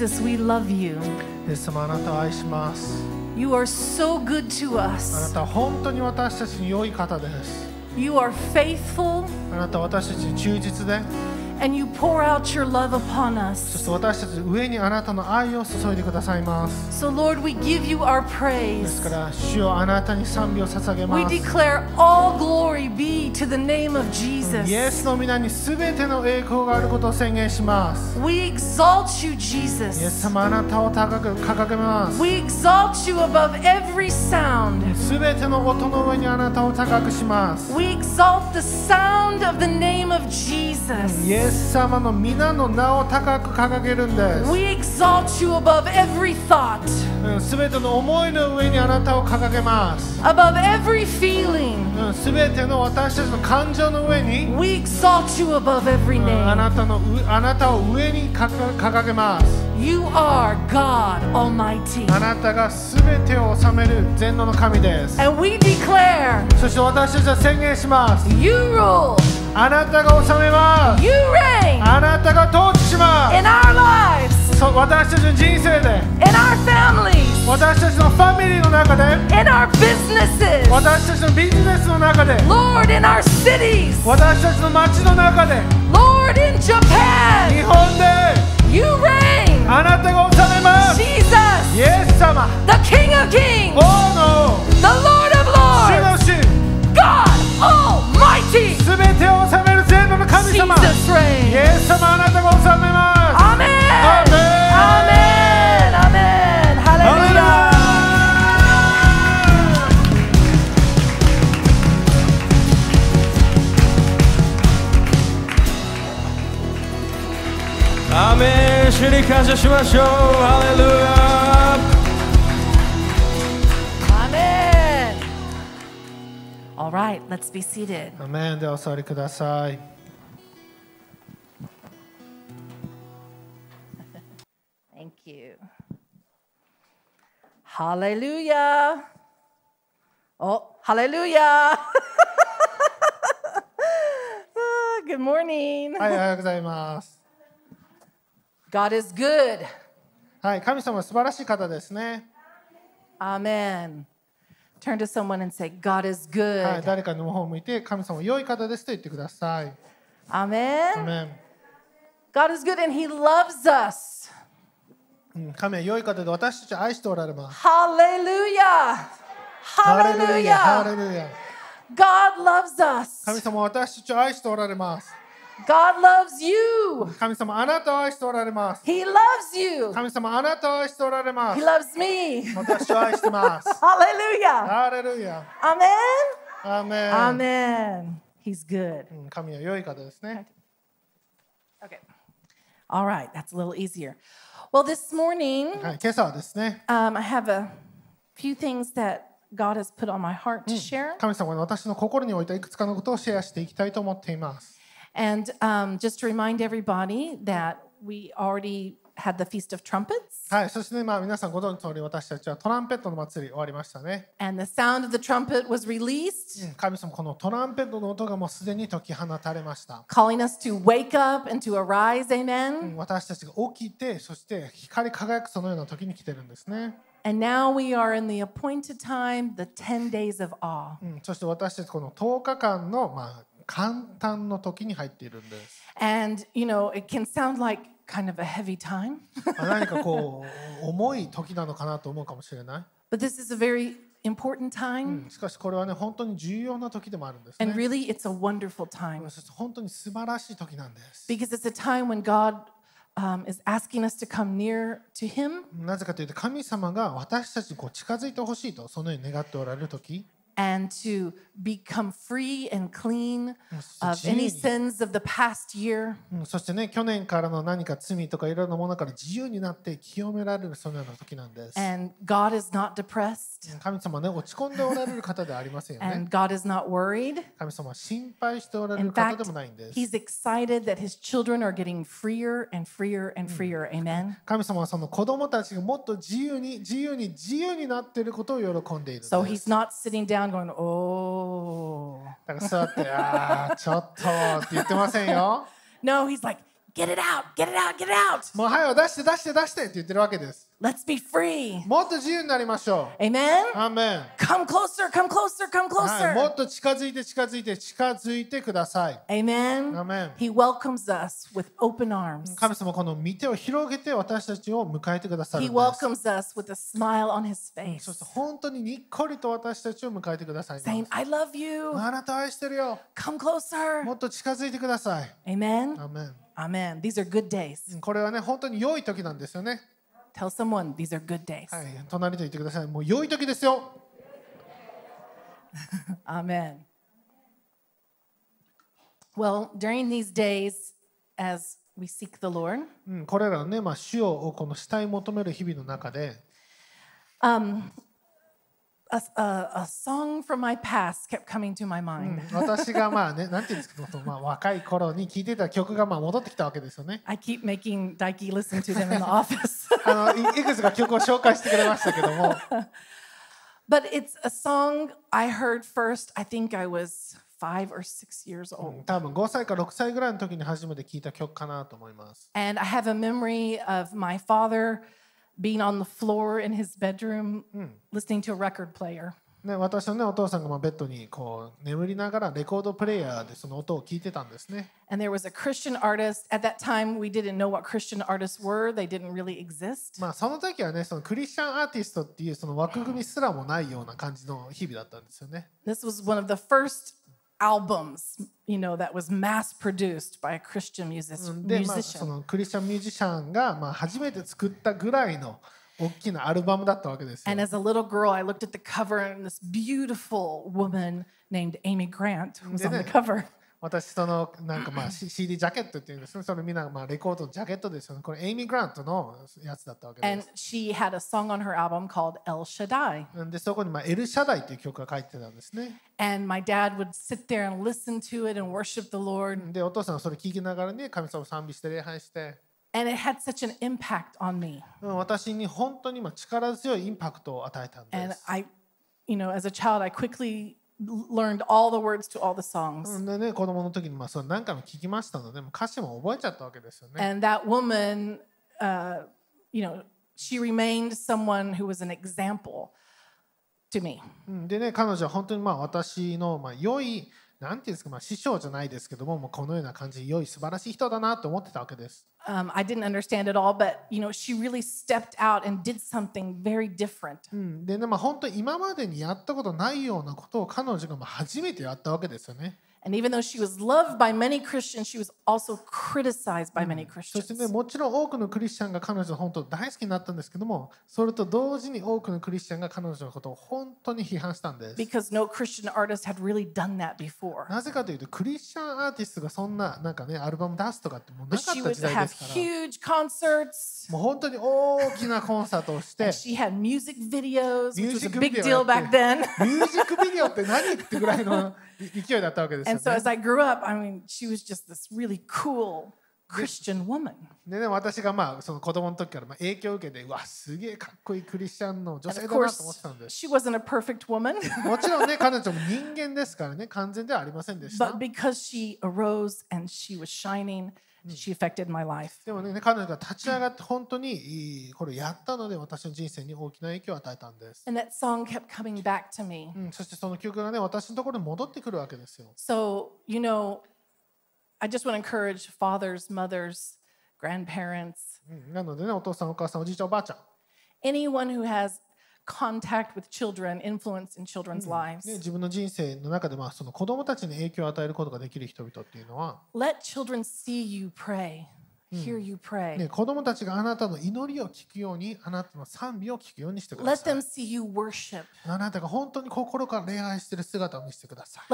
Jesus, we love you. イエス様あなたを愛します You are so good to あな us. たは本当に私たちに良い方です You are faithful あなたは私たちに忠実で and you pour out your love upon そし us. て私たちの上にあなたの愛を注いでくださいます So, Lord, we give you our ですか praise. ら主よあなたに賛美を捧げ We ます declare all glory be to the name of イエ Jesus. スの皆に全ての栄光があることを宣言します We exalt you, イエス Jesus. 様あなたを高く掲げます We exalt you above every sound. 全ての音の上にあなたを高くします We exalt the sound of the name of Jesus. イエス ス様の皆の名を高く掲げるんです。すべての思いの上にあなたを掲げます。Above every feeling. すべての私たちの感情の上に We exalt you above every name. あ,なたのあなたを上に掲げます。You are God Almighty. あなたがすべてを治める全能の神です。And we declare, そして私たちは宣言します。You rule. あなたが治めます you reign あなたが統治しま in our lives, すそう私たちの人生で in our families, 私たちのファミリーの中で in our businesses. 私たちのビジネスの中で Lord, in our cities. 私たちの街の中で Lord, in Japan. 日本で You reign. あなたが治めます Jesus, イエス様 the King of Kings, 王の the Lord of 主 Lords, の主 God Almighty. すべてを治める全能の神様。Jesus イ.エス様あなたが治めます.アーメン。主に感謝しましょう。ハレルヤ right, let's be seated. アメンでお座りください Thank you. Hallelujah. Oh, hallelujah. Ah, Good morning. はいおはようございます God is good. はい神様は素晴らしい方ですね Amen. Turn to someone and say, God is good. はい、誰かの方を向いて、神様は良い方ですと言ってください。アメン。ア God is good and He loves us. 神は良い方で私たち愛しておられます。神様私たち愛しておられます。God loves you. 神様あなたを愛しておられます He loves you. 神様あなたを愛しておられま He す loves me. 私を愛してます Hallelujah. ハレルヤ Amen. アーメン Amen. He's good. うん神は良い方ですね Okay. All right. That's a little easier. Well, this morning, はい今朝はですね um, I have a few things that God has put on my heart to share. 神様が私の心に置いたいくつかのことをシェアしていきたいと思っています And um, just to remind everybody that we already had the Feast of Trumpets, はいそしてねまあ皆さんご存知の通り私たちはトランペットの祭り終わりましたね and the sound of the trumpet was released, うん神様このトランペットの音がもうすでに解き放たれました calling us to wake up and to arise. Amen. 私たちが起きてそして光り輝くそのような時に来てるんですね、 And now we are in the appointed time, the 10 days of awe. うん、そして私たちこの10日間のまあ 簡単の時に入っているんです And, you know, it can sound like kind of a heavy time, まあ何かこう重い時なのかなと思うかもしれない、but this is a very important う time. んしかしこれはね本当に重要な時でもあるんですね And really, it's a wonderful time 本当に素晴らしい時なんです because it's a time when God um, is asking us to come near to Him なぜかというと神様が私たちにこう近づいてほしいとそのように願っておられる時 and to become free and clean of any sins of the past year. うんそしてね去年からの何か罪とかいろいろなものから自由になって清められるそのような時なんです And God is not depressed 神様はね落ち込んでおられる方ではありませんよね and God is not worried. 神様は心配しておられる方でもないんです He's excited that His children are getting freer and freer and freer. Amen. 神様はその子供たちがもっと自由に自由に自由になっていることを喜んでいるんです So He's not sitting down going, Oh. だから座ってああちょっとって言ってませんよ No, He's like, get it out, get it out, get it out. もう早よ出して出して出してって言ってるわけです。Let's be free. もっと自由になりましょう。Amen. アーメン。Come closer, come closer, come はい、も closer. っと近づいて近づいて近づいてください。Amen. Amen. He welcomes us with open arms. 神様この見てを広げて私たちを迎えてくださる He んです。welcomes us with a smile on his そして face, 本当ににっこりと私たちを迎えてください saying, I love you. あなたを愛してるよ。Come closer. もっと近づいてください。Amen. アーメン Amen. These are good days. これはね、本当に良い時なんですよね。Tell someone these are good days. はい、隣と言ってください。もう良い時ですよ。Amen. Well, during these days, as we seek the Lord, うん、これらのね、まあ、主をこの慕い求める日々の中で、um, a, a, a song from my past kept coming to my うん mind. 私がまあね、なんていうんですか、そのまあ、若い頃に聴いてた曲がまあ戻ってきたわけですよね。 I keep making Daiki listen to them in the office. あのいいくつか曲を紹介してくれましたけども、 but it's a song I heard first. I think I was five or six years うん old. 多分5歳か6歳ぐらいの時に初めて聴いた曲かなと思います。 And I have a memory of my father Being on the floor in his bedroom listening to a record player. ね、私の、ね、お父さんがまあベッドにこう眠りながらレコードプレイヤーでその音を聞いてたんですね。And there was a Christian artist. At that time, we didn't know what Christian artists were, they didn't really exist. まあその時はね、そのクリスチャンアーティストっていうその枠組みすらもないような感じの日々だったんですよね。This was one of the first albums, you know, that was mass produced by a Christian music- で、まあ、そ musician. のクリスチャンミュージシャンがまあ初めて作ったぐらいの大きなアルバムだったわけですよ And。as a little girl, I looked at the cover and this beautiful woman named Amy Grant was on the Didn't it? cover. 私そのなんかまあ CD ジャケットっていうんですね。それみんなまあレコードのジャケットですよね。これエイミー・グラントのやつだったわけで And す。she had a song on her album called El Shaddai. でそこにまあエル・シャダイっていう曲が書いてたんですね。And my dad would sit there and listen to it and worship the Lord. でお父さんはそれ聞きながらね神様を賛美して礼拝して、And it had such an impact on me. うん私に本当にまあ力強いインパクトを与えたん And です。I, you know, as a child, I quickly learned all the words to all the songs. うんでね子供の時にまあそれ何回も聞きましたのでもう歌詞も覚えちゃったわけですよね。 And that woman, uh, you know, she remained someone who was an example to me. うんでね彼女は本当にまあ私のまあ良い なんていうんですかまあ師匠じゃないですけどももうこのような感じで良い素晴らしい人だなと思ってたわけです。Um, I didn't understand it all, but you know, she really stepped out and did something very different. うん、でねまあ本当に今までにやったことないようなことを彼女がまあ初めてやったわけですよね。And even though she was loved by many Christians, she was also criticized by many そしてね Christians. もちろん多くのクリスチャンが彼女の本当大好きになったんですけどもそれと同時に多くのクリスチャンが彼女のことを本当に批判したんです。Because no Christian artist had really done that before. なぜかというとクリスチャンアーティストがそんななんかねアルバム出すとかってもうな But かっ she た would 時代で have すから huge concerts. もう本当に大きなコンサートをして And she had music videos, which was a big deal back then. ミュージックビデオって何ってぐらいの勢いだったわけです。でね、私がまあその子供の時からまあ影響を受けて、わ、すげえかっこいいクリスチャンの女性。もちろんね、彼女も人間ですからね、完全ではありませんでした。She affected my life. でもね彼女が立ち上がって本当にこれをやったので私の人生に大きな影響を与えたんです。And that song kept coming back to me. うん、そしてその曲がね私のところに戻ってくるわけですよ。So, you know, I just want to encourage fathers, mothers, grandparents, うん、なのでねお父さんお母さんおじいちゃんおばあちゃん anyone who has contact with children, influence in children's ね、lives. 自分の人生の中でまあその子供たちに影響を与えることができる人々っていうのは、Let children see you pray, 子供たちがあなたの祈りを聞くようにあなたの賛美を聞くようにしてください。Let them see you worship. あなたが本当に心から礼拝してる姿を見せてください。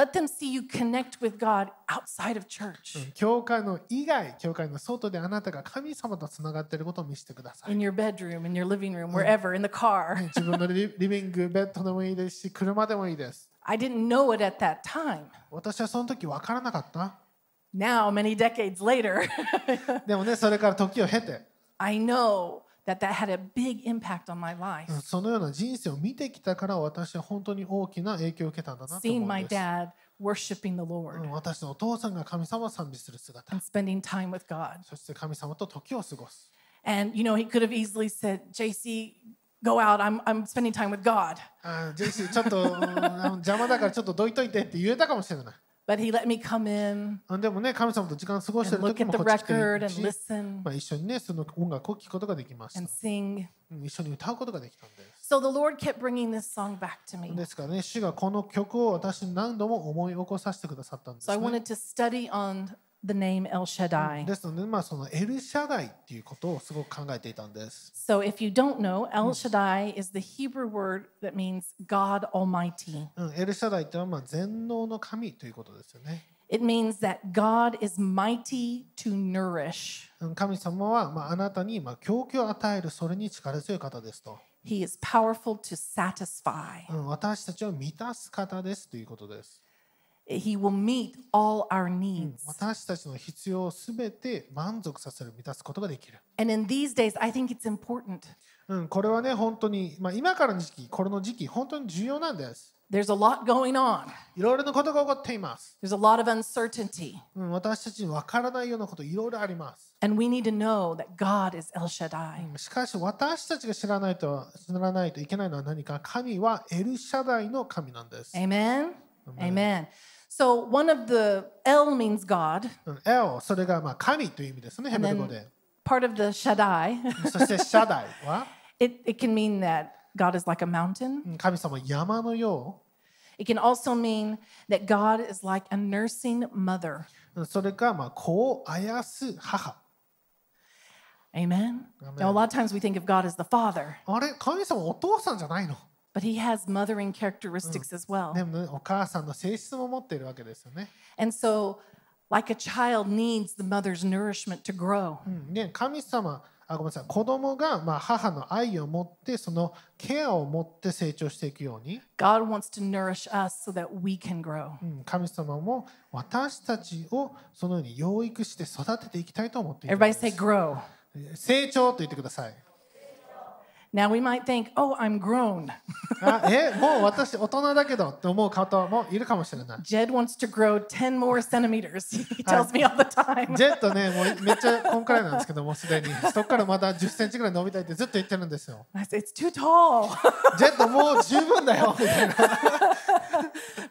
教会の以外、教会の外であなたが神様とつながっていることを見せてください。自分の リビング、ベッドでもいいですし、車でもいいです。私はその時分からなかった。Now, many decades later, でもね、それから時を経て、I know that that had a big impact on my life. うんそのような人生を見てきたから私は本当に大きな影響を受けたんだなと Seeing 思うん my です。dad worshiping the う Lord ん私のお父さんが神様を賛美する姿 and spending time with God. そして神様と時を過ごす And, you know, he could have easily said, JC, go out. I'm, I'm spending time with God. あージェイシーちょっとうんあの邪魔だからちょっとどいといてって言えたかもしれない But he let me come in あでもね神様と時間を過ごして and る look 時 at も the こっち来て and し listen まあ、一緒にねその音楽を聴くことができました一緒に歌うことができたんです So the Lord kept bringing this song back to me. ですからね主がこの曲を私に何度も思い起こさせてくださったんで So I す、ね wanted to study on the name El Shaddai. ですので、まあ、そのエルシャダイっていうことをすごく考えていたんです。So if you don't know, El Shaddai is the Hebrew word that means God Almighty. うん、エルシャダイってのはまあ全能の神ということですよね。It means that God is mighty to nourish. うん神様はまああなたにまあ供給を与えるそれに力強い方ですと。He is powerful to satisfy. うん、私たちを満たす方ですということです。He will meet all our needs. 私たちの必要をすべて満足させる、満たすことができる。And in these days, I think it's important. うん、これはね、本当に、まあ、今からの時期、これの時期、本当に重要なんです。There's a lot going on. いろいろなことが起こっています。There's a lot of uncertainty. うん、私たちに分からないようなこと、いろいろあります。And we need to know that God is El Shaddai. しかし私たちが知らないと知らないといけないのは何か神はエルシャダイの神なんです。Amen? Amen. So one of the El means God. うんエオ、それがまあ神という意味ですね、ヘブル語で。 Part of the Shaddai, そしてシャダイは it, it can mean that God is like a mountain. うん神様は山のよ It can also mean that God is like a nursing mother. う。うんそれかまあ子をあやす母。 Amen? Now, a lot of times we think of God as the father, あれ神様お父さんじゃないの but he has mothering characteristics as well. でもね、お母さんの性質も持っているわけですよね。And so, like a child needs the mother's nourishment to grow. うんね神様あごめんなさい子供がまあ母の愛を持ってそのケアを持って成長していくように、God wants to nourish us so that we can grow. うん神様も私たちをそのように養育して育てていきたいと思っているん Everybody say grow. 成長と言ってください。Now we might think, oh, I'm grown. あえもう私大人だけどって思う方もいるかもしれない。Jed wants to grow 10 more centimeters. He tells me all the time. ジェットね、もうめっちゃこんくらいなんですけども、すでに。そこからまた10センチぐらい伸びたいってずっと言ってるんですよ。I say, it's too tall. ジェットもう十分だよみたいな。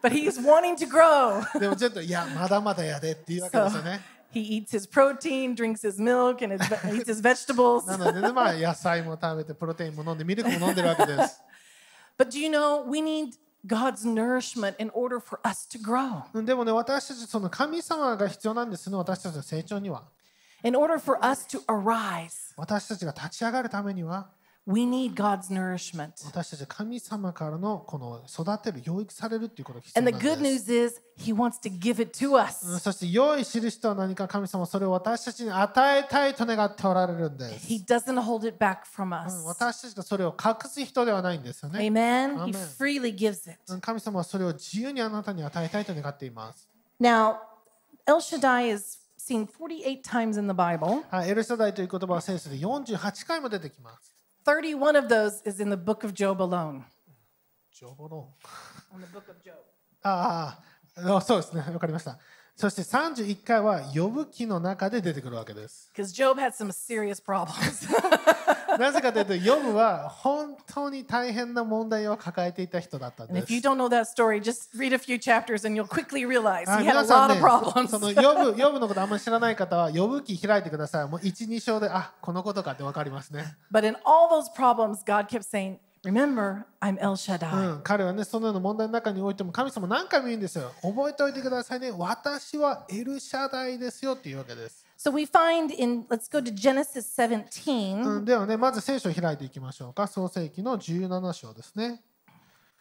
but he's wanting to grow. でもジェット、いや、まだまだやでっていうわけ So ですよね。he eats his protein, drinks his milk, and his, eats his vegetables. なのでね、まあ野菜も食べて、プロテインも飲んで、ミルクも飲んでるわけです。 But do you know, we need God's nourishment in order for us to grow. うんでもね、私たち、その神様が必要なんですね、私たちの成長には。 In order for us to arise, 私たちが立ち上がるためには、 We need God's nourishment. 私たちは神様からのこの育てる、養育されるっていうことが必要 And な the んです good。news is, He wants to give it to うん us. そして良い印とは何か神様はそれを私たちに与えたいと願っておられるんです。He doesn't hold it back from うん us. 私たちがそれを隠す人ではないんですよね。Amen? He Amen. freely gives it. うん神様はそれを自由にあなたに与えたいと願っています。Now, El Shaddai is seen 48 times in the Bible. はい、エルシャダイという言葉は聖書で48回も出てきます。31 of those is in the book of Job alone. ジョボロ On the book of Job. あああ、そうですね、わかりました。 そして31回は、呼ぶ気の中で出てくるわけです。なぜかというと、呼ぶは本当に大変な問題を抱えていた人だったんです。皆、のことあんまり知らない方は、呼ぶ気開いてください。もう1、2章で、あこのことかって分かりますね。Remember, I'm El Shaddai. うん、彼はね、そのような問題の中においても、神様何回も言うんですよ。覚えておいてくださいね。私はエルシャダイですよっていうわけです。So we find in, let's go to Genesis 17, うん、ではね、まず聖書を開いていきましょうか。創世記の17章ですね。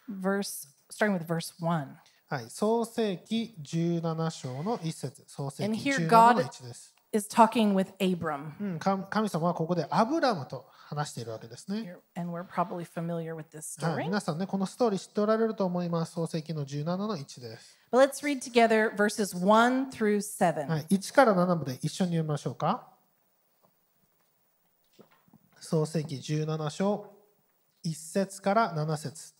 verse, starting with verse 1. はい、創世記17章の1節創世 And 記 here 17 God の1です。is talking with Abram. うん、神神様はここでアブラムと話しているわけですね。You're- And we're probably familiar with this はい、story. 皆さんね、このストーリー知っておられると思います。創世記の17の1です。But let's read together verses 1 through 7. はい、1から7まで一緒に読みましょうか。創世記17章1節から7節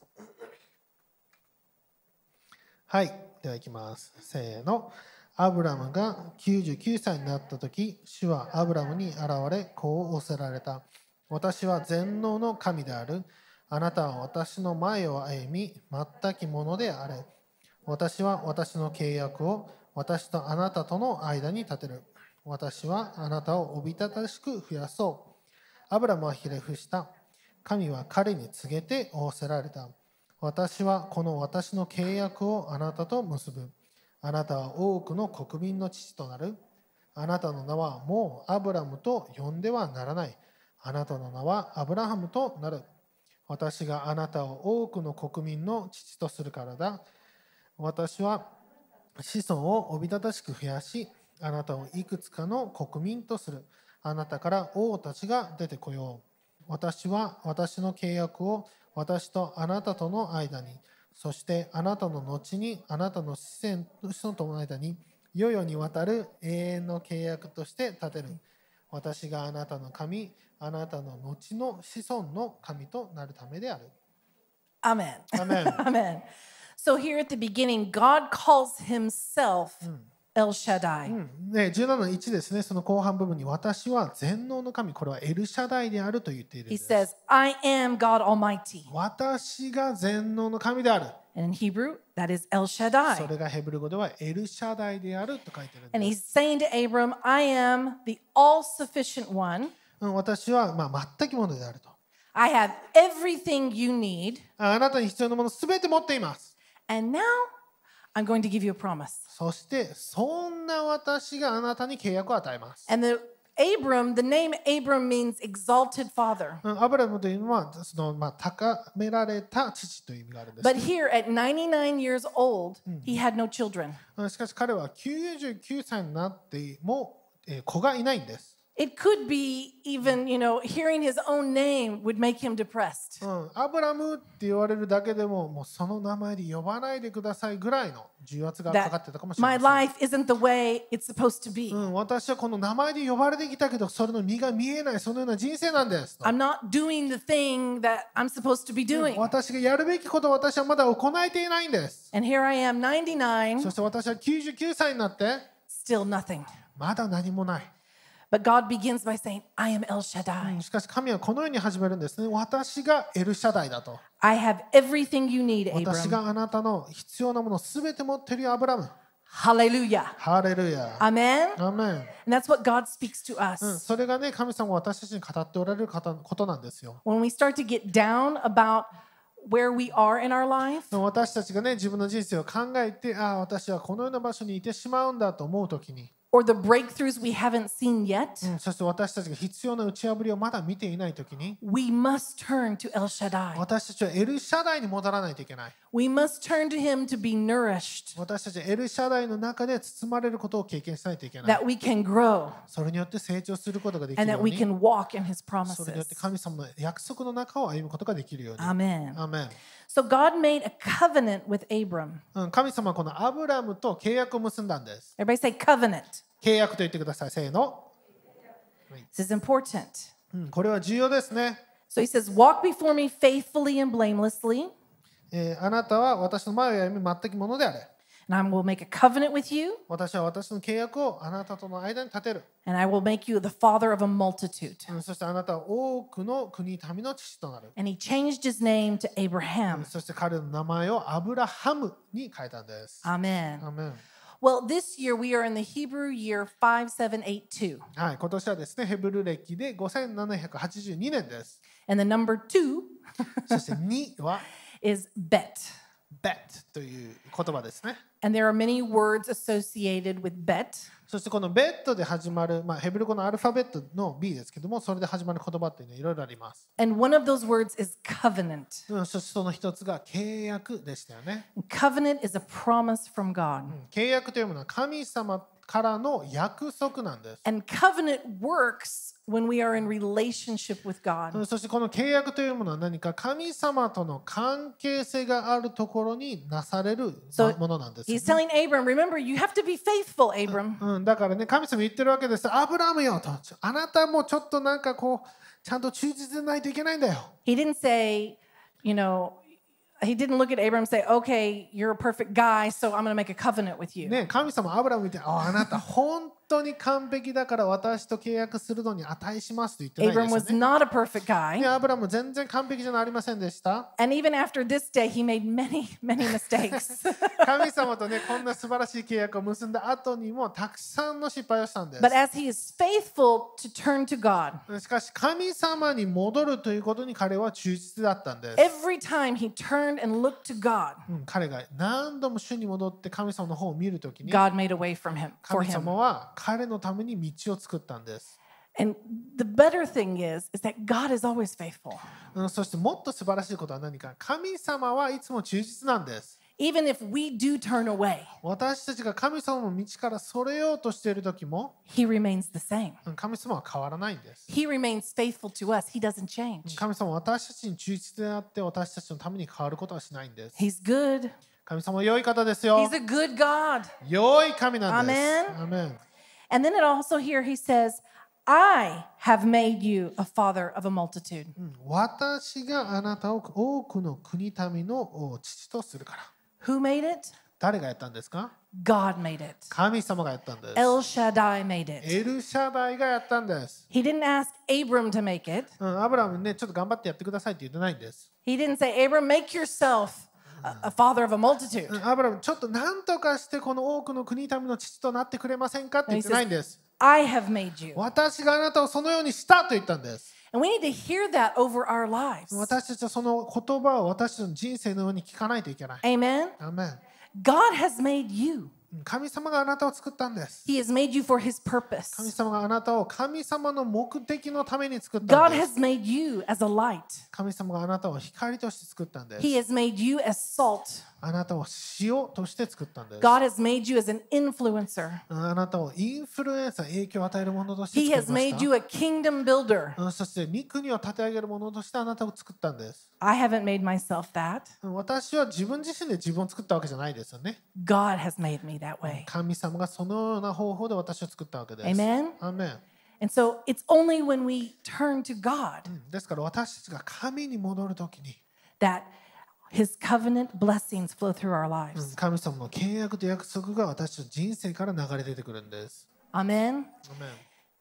はい、では行きます。せーの。アブラムが99歳になった時、主はアブラムに現れ、こう仰せられた。私は全能の神である。あなたは私の前を歩み、全きものであれ。私は私の契約を私とあなたとの間に立てる。私はあなたをおびただしく増やそう。アブラムはひれ伏した。神は彼に告げて仰せられた。私はこの私の契約をあなたと結ぶ。あなたは多くの国民の父となる。あなたの名はもうアブラムと呼んではならない。あなたの名はアブラハムとなる。私があなたを多くの国民の父とするからだ。私は子孫をおびただしく増やし、あなたをいくつかの国民とする。あなたから王たちが出てこよう。私は私の契約を私とあなたとの間に、そしてあなたの後にあなたの子孫との間に、世々にわたる永遠の契約として立てる。私があなたの神、あなたの後の子孫の神となるためである。Amen. Amen. Amen. So here at the beginning, God calls himself El Shaddai. うんね、17の1ですね、その後半部分に私は全能の神、これはエルシャダイであると言っているん He です。says, I am God Almighty. 私が全能の神である。And in Hebrew, that is El そ Shaddai. れがヘブル語ではエルシャダイであると書いてるん And で he's す。saying to Abram, I am the all sufficient one. うん、私は、まあ、全くものであると。I have everything you need. ああなたに必要なものすべて持っています。And now I'm going to give you a promise. そして、そんな私があなたに契約を与えます。And the Abram, the name Abram means exalted father. うんアブラムというのは、そのまあ、高められた父という意味があるんです But。here at 99 years old, he had no children. うんしかし彼は99歳になっても、えー子がいないんです。It could be even, you know, hearing his own name would make him depressed. うん、アブラムって言われるだけでももうその名前で呼ばないでくださいぐらいの重圧がかかってたかもしれ my ません。life isn't the way it's supposed to be. うん、私はこの名前で呼ばれてきたけどそれの実が見えないそのような人生なんです。I'm not doing the thing that I'm supposed to be doing. 私がやるべきことを私はまだ行えていないんです。And here I am, 99, そして私は99歳になって still nothing. まだ何もない。しかし神はこのように始めるんですね。私がエルシャダイだと。I have everything you need, 私があなたの必要なものすべて持っているアブラム。ハレルヤ。ハレルヤ。アメン。アメン。うん、それがね、神様は私たちに語っておられることなんですよ。When we start to get down about 私たちがね自分の人生を考えてああ私はこのような場所にいてしまうんだと思う時に。Or the breakthroughs we haven't seen yet, うんそして私たちが必要な打ち破りをまだ見ていないときに、we must turn to El Shaddai. 私たちはエルシャダイに戻らないといけない。We must turn to him to be nourished, 私たちはエルシャダイの中で包まれることを経験しないといけない that。we can grow, それによって成長することができ and る that よう we に、can walk in his それによって promises. 神様の約束の中を歩むことができるように。Amen. アーメン So God made a covenant with Abram. うん神様はこのアブラムと契約を結んだんです。Everybody say covenant. 契約と言ってください。せーの。This is important. うんこれは重要ですね。So he says, Walk before me faithfully and blamelessly, えーあなたは私の前を歩み全くものであれ。and I will make a covenant with you, 私は私の契約をあなたとの間に立てる。 and I will make you the father of a multitude. うんそしてあなたは多くの国民の父となる。 And he changed his name to Abraham. そして彼の名前をアブラハムに変えたんです。 Amen. アーメン Well, this year we are in the Hebrew year 5782, はい、今年はですね、ヘブル歴で5782年です。 and the number two そして2は is bet. bet という言葉ですね。 And there are many words associated with bet. そしてこの bet で始まる、まあ、ヘブル語のアルファベットの B ですけども、それで始まる言葉っていうのはいろいろあります。And one of those words is covenant. うん、そしてその一つが契約でしたよね。Covenant is a promise from God. 契約というものは神様からの約束なんです。And covenant works when we are in relationship with う God. んそしてこの契約というものは何か神様との関係性があるところになされるものなんですよ He's telling Abram, remember, you have to be faithful, Abram. うん、だからね、神様言ってるわけです。アブラムよと。あなたもちょっとなんかこう、ちゃんと忠実でないといけないんだよ。He didn't say, you know, he didn't look at Abram and say, okay, you're a perfect guy, so I'm going to make a covenant with you. ね、神様アブラム見て、ああなた本 当に完璧だから私と契約するのに値しますと言って。アブラム全然完璧じゃありませんでした。Day, many, many 神様とねこんな素晴らしい契約を結んだ後にもたくさんの失敗をしたんです。しかし神様に戻るということに彼は忠実だったんです。彼が何度も主に戻って神様の方を見るときに、神様は。彼のために道を作ったんです。And the better thing is, is that God is always faithful. うんそしてもっと素晴らしいことは何か神様はいつも忠実なんです。Even if we do turn away, 私たちが神様の道からそれようとしている時も he remains the same. うん神様は変わらないんです。He remains faithful to us. He doesn't change. 神様は私たちに忠実であって私たちのために変わることはしないんです。He's good. 神様は良い方ですよ He's。a good God. 良い神なんです。Amen アメン And then it also here he says, I have made you a father of a multitude. うん私があなたを多くの国民のお父とするから。 Who made it? 誰がやったんですか God made it. 神様がやったんです。 El Shaddai made it. エルシャダイがやったんです。 He didn't ask Abram to make it. うん、アブラムね、ちょっと頑張ってやってくださいって言ってないんです。 He didn't say, Abram, make yourself a, father of a multitude. うんアブラム、ちょっと何とかしてこの多くの国民の父となってくれませんかって言ってないんです。I have made you. 私があなたをそのようにしたと言ったんです。And we need to hear that over our lives. 私たちはその言葉を私の人生のように聞かないといけない。Amen? アメン God has made you. うん神様があなたを作ったんです。He has made you for his purpose. 神様があなたを神様の目的のために作った God んです。has made you as a light. 神様があなたを光として作ったんです。He has made you as salt. あなたを塩として作ったんです。God has made you as an influencer. あなたをインフルエンサー、影響を与えるものとして He 作 has りまし made た you a kingdom builder. うんそして御国を立て上げるものとしてあなたを作ったんです。I haven't made myself that. うん私は自分自身で自分を作ったわけじゃないですよね。God has made me that way. 神様がそのような方法で私を作ったわけです。Amen? アーメン And so it's only when we turn to God うんですから私たちが神に戻るときに、that his covenant blessings flow through our うん lives. 神様の契約と約束が私の人生から流れ出てくるんです。Amen. アーメン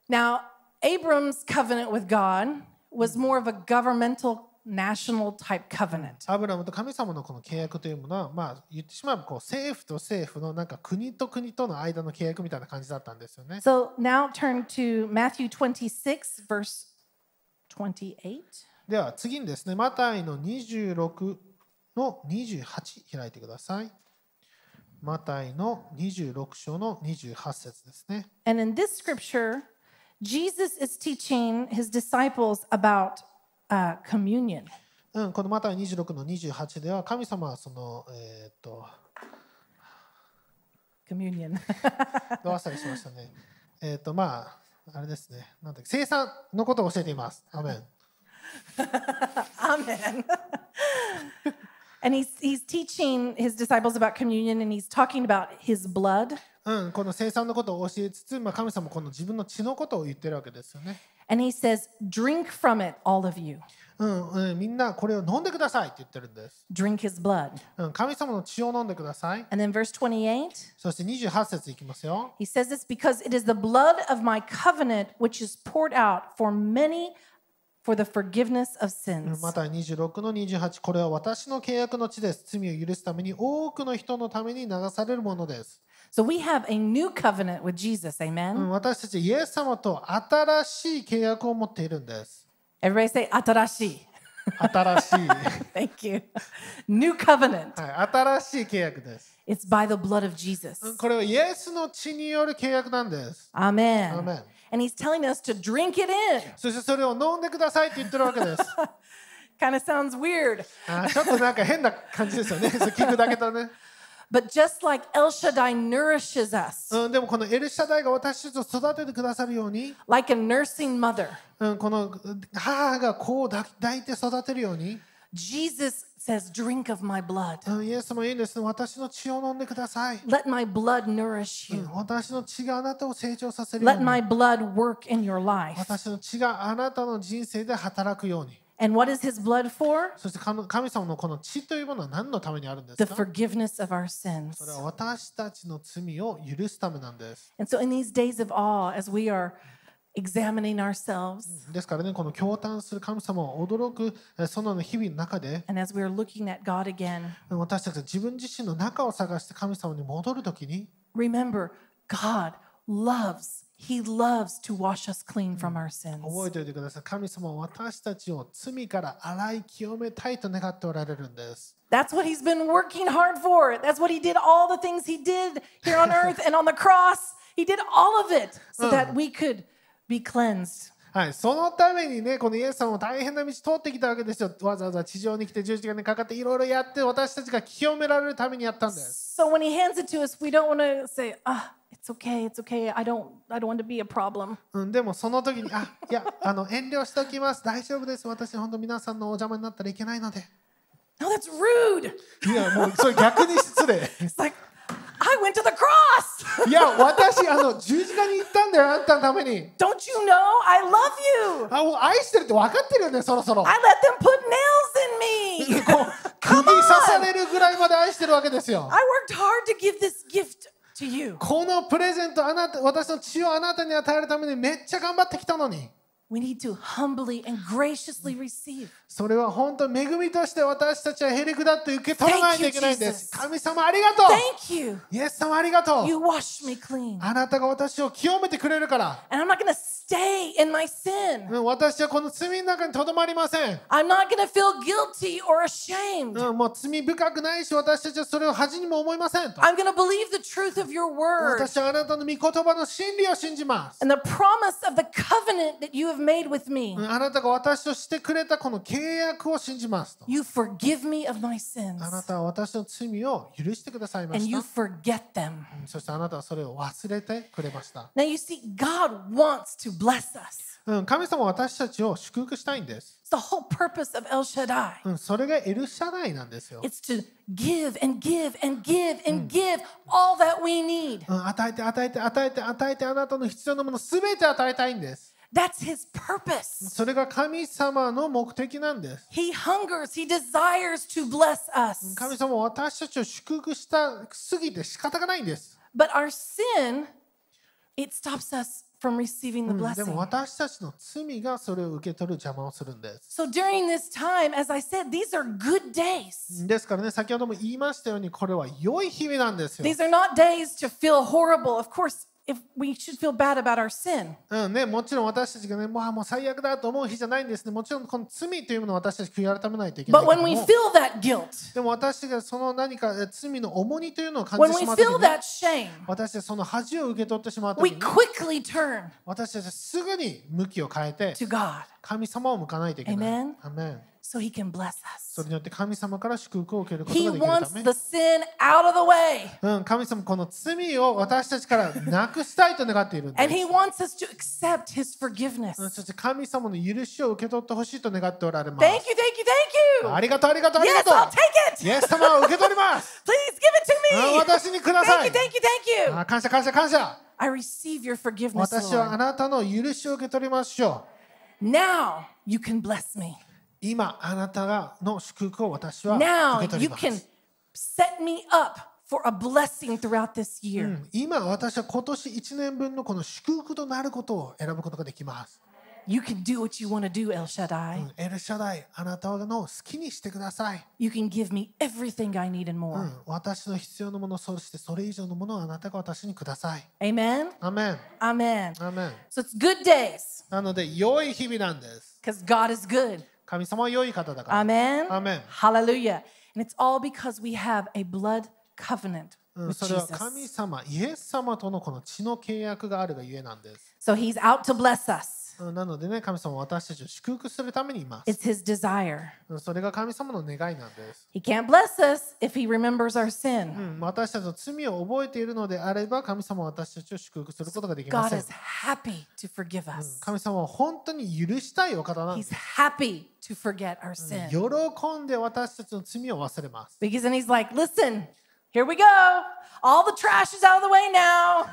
Now, Abram's covenant with God was more of a governmental, national type covenant. アブラムと神様のこの契約というものは、まあ、言ってしまえばこう政府と政府のなんか国と国との間の契約みたいな感じだったんですよね。So now turn to Matthew 26, verse 28. では次にですね、マタイの26の28開いてください。マタイの26章の28節ですね。And in this scripture, Jesus is teaching his disciples about uh, communion. うん、このマタイ26の28では神様はその、えーっと、Communion. どう忘れしましたね。えーっと、まあ、あれですね。なんだっけ生産のことを教えています。アメン。Amen. and he's, he's teaching his disciples about communion and he's talking about his blood. うん、この生産のことを教えつつ、まあ、神様もこの自分の血のことを言ってるわけですよね。 And he says, Drink from it, all of you. うん、うん、みんなこれを飲んでくださいって言ってるんです。 Drink his blood. うん、神様の血を飲んでください。 And then verse 28, そして28節いきますよ。 he says this because it is the blood of my covenant which is poured out for many for the forgiveness of sins. また26の28これは私の契約の地です罪を許すために多くの人のために流されるものです、So we have a new covenant with Jesus. う Amen. ん私たちイエス様と新しい契約を持っているんです Everybody say. 新しい、は Thank you. New covenant. い、新しい契約です、It's by the blood of Jesus. うんこれはイエスの血による契約なんです Amen. Amen. And he's telling us to drink it in. そしてそれを飲んでくださいって言ってるわけです。Kind of sounds weird. あーちょっとなんか変な感じですよね。聞くだけだね、But just like El Shaddai nourishes us, うん、でもこのエルシャダイが私たちを育ててくださるように、like a nursing mother, うん、この母が子を抱いて育てるように Jesus says, Drink of my blood. うんイエスもいいんですね。私の血を飲んでください。 Let my blood nourish うん you. 私の血があなたを成長させるよう Let に。 my blood work in your life. 私の血があなたの人生で働くように。 And what is his blood for? そして神神様のこの血というものは何のためにあるんで The すか forgiveness of our sins. それは私たちの罪を許すためなんです。 And so, in these days of awe, as we are examining ourselves ですからね、この驚嘆する神様を驚くえーその日々の中で、 and as we are looking at God again, 私たちが自分自身の中を探して神様に戻るときに、 remember God loves, He loves to wash us clean from our 覚 sins. えておいてください。神様は私たちを罪から洗い清めたいと願っておられるんです。 That's what He's been working hard for. That's what He did, all the things He did here on earth and on the cross. He did all of it so that we could be cleansed. はい、そのためにね、このイエス様も大変な道通ってきたわけですよ。わざわざ地上に来て十字架にかかっていろいろやって私たちが清められるためにやったんです。So when He hands it to us, we don't want to say, ah, it's okay, it's okay. I don't, I don't want to be a problem. うん、でもその時に、あ、いや、あの遠慮しておきます。大丈夫です。私、本当皆さんのお邪魔になったらいけないので。No, that's rude. いや、もうそれ逆に失礼。It's like, I went to the cross. いや、私、あの十字架に行ったんだよ、あんたのために。don't you know? I love you? あ、もう愛してるって分かってるよね、そろそろ。I let them put nails in me. 刺されるぐらいまで愛してるわけですよ。I worked hard to give this gift to you. このプレゼントあなた私の血をあなたに与えるためにめっちゃ頑張ってきたのに We need to humbly and graciously receive. それは本当に恵みとして私たちはへりくだって受け取らないといけないんで Thank you, す Jesus. 神様ありがとう Thank you. イエス様ありがと You う wash me clean. あなたが私を清めてくれるから、 And I'm not going to stay in my sin. うん私はこの罪の中にとどまりません、I'm not going to feel guilty or ashamed. うん、もう罪深くないし私たちはそれを恥にも思いませんと I'm going to believe the truth of your word 私はあなたの御言葉の真理を信じます and the promise of the covenant that you have made with me. うんあなたが私としてくれたこの契約を信じますと You forgive me of my sins あなたは私の罪を許してくださいま and し you た forget them. そしてあなたはそれを忘れてくれました。Now you see, God wants to うん、神様は私たちを祝福したいんです。うん、それがエルシャなんですよ。うん、与えて与えて与えて与えて与えてあなたの必要なものすて与えたいんです。それが神様の目的なんです。神様私たちを祝福したすぎて仕方がないんです。From receiving the うんで blessing. も私たちの罪がそれを受け取る邪魔をするんです。So during this time, as I said, these are good days. ですからね、先ほども言いましたように、これは良い日々なんですよ。These are not days to feel horrible. Of course, if we should feel bad about our sin. うんね、もちろん私たちがね、もうあもう最悪だと思う日じゃないんですね。もちろんこの罪というものを私たち悔い改めないといけない But けど when we も。feel that guilt, でも私がその何かえ罪の重荷というのを感 when じてし we まった時 feel に that shame, 私たちその恥を受け取ってしまった we 時に quickly turn 私たちはすぐに向きを変えて to God 神様を向かないといけない。so それによって神様から祝福を受けること、神様この罪を私たちからなくしたいと願っている。そして神様の許しを受け取ってほしいと願っておられますありがとうありがとう。ありがとう。受け取ります。あ あ、私にください out you, 感謝感謝感謝私はあなたの許しを受け取りましょう。Now you can bless me. 今、あなたがの祝福を私は Now 受け取 you りま can す。set me up for a blessing throughout this う year. ん今、私は今年1年分のこの祝福となることを選ぶことができます。You can do what you want to do, El う Shaddai. んエルシャダイ、あなたの好きにしてください。You can give me everything I need and う more. ん私の必要なもの、そしてそれ以上のものをあなたが私にください。Amen. アメン。Amen. アメン。So it's good days なので、良い日々なんです。because God is good. 神様は良い方だから。Amen. Amen. Hallelujah. And it's all because we have a blood covenant それは Jesus. 神様、イエス様とのこの血の契約があるがゆえなんです。So he's out to bless us. うんなのでね、神様は私たちを祝福するためにいます。It's his desire. うんそれが神様の願いなんです。He can't bless us if he remembers our sin. うん私たちの罪を覚えているのであれば、神様は私たちを祝福することができま God せん is。happy to forgive us. 神様は本当に許したいお方なんで He's す。happy to forget our sin. 喜んで私たちの罪を忘れます。Because then he's like, listen, here we go. All the trash is out of the way now.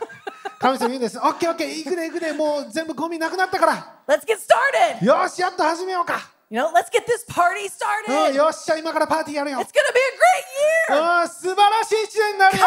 神様言うんです。オッケーオッケー、いくねいくね、もう全部ゴミなくなったから。Let's get started. よし、やっと始めようか。You know, let's get this party うん、started. よっしゃ、今からパーティーやるよ。It's to be a great year. うん、素晴らしい一年になるよ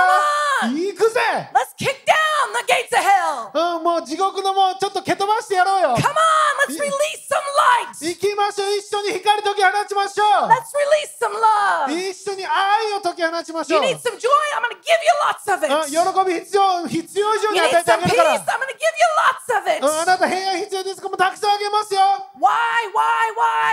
Come on 行くぜ Let's kick down the gates of hell. うん、もう地獄のもうちょっと蹴飛ばしてやろうよ Come on, let's release some light. 行きましょう一緒に光解き放ちましょ Let's release some う love. 一緒に愛を解き放ちまし You ょう need some joy? I'm to give you lots of うん it. 喜び必要必要以上に You 与 need えてあ some げ peace? るから I'm going to give you lots of うんあ it. なた平安必要ですかもうたくさんあげますよ Why, why, why?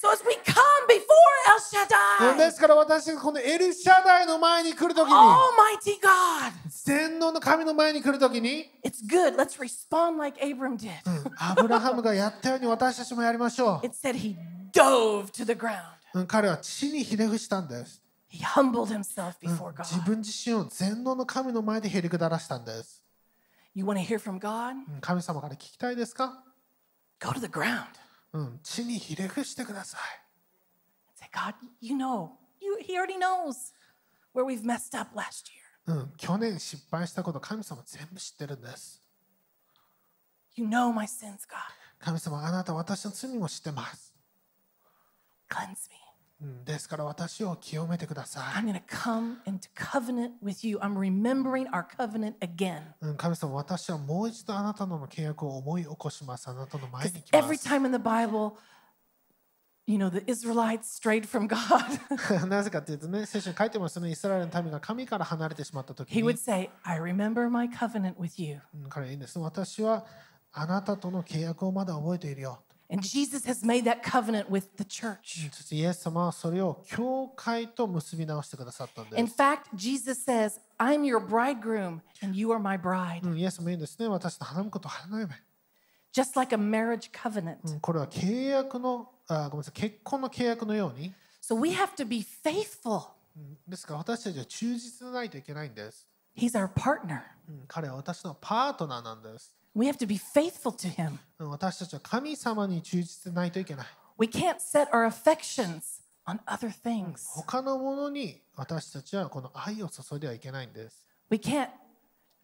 So as we come before El うんで Shaddai, すから私がこのエルシャダイの前に来るときに Almighty God, 全能の神の前に来るときに it's good. Let's respond like Abram did. アブラハムがやったように私たちもやりましょ It said he dove to the ground. 彼は地にひれ伏したんです He humbled himself うん before 自 God. 分自身を全能の神の前でへりくだらしたんです You want to hear from God? うん神様から聞きたいですか Go to the ground. 地にひれ伏してください。去年失敗したこと、神様全部知ってるんです。神様、あなた私の罪を知ってます。うん、ですから私を清めてくださ I'm going to come into covenant with you. I'm remembering our covenant again. 神様私はもう一度あなたの契約を思い起こします。あなたの前に来ま Every す。time in the Bible, you know, the Israelites strayed from God. なぜかというとね、聖書に書いてますね、イスラエルの民が神から離れてしまった時 he に would、say, I remember my covenant with you. うん、彼はいいんです。私はあなたとの契約をまだ覚えているよ。And Jesus has made that covenant with the う church. んそしてイエス様はそれを教会と結び直してくださったんで In す。fact, Jesus says, I'm your bridegroom and you are my bride. うん、イエスもいいんですね。私と花婿と花嫁。Just like a marriage covenant. うんこれは契約のあごめんなさい結婚の契約のように、So we have to be faithful. うんですから私たちは忠実でないといけないんです、He's our partner. うん彼は私のパートナーなんです、We have to be faithful to him. うん私たちは神様に忠実でないといけない We can't set our affections on other things. 他のものに私たちはこの愛を注いではいけないんです We can't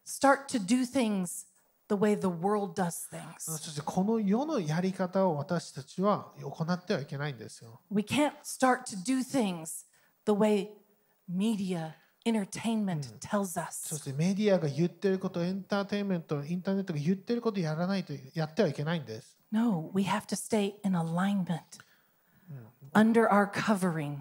start to do things the way the world does うん things. そしてこの世のやり方を私たちは行ってはいけないんですよ We can't start to do things the way media, entertainment tells そ us. してメディアが言ってることエンターテインメントインターネットが言ってることをやらないとやってはいけないんです No, we have to stay in alignment under our covering.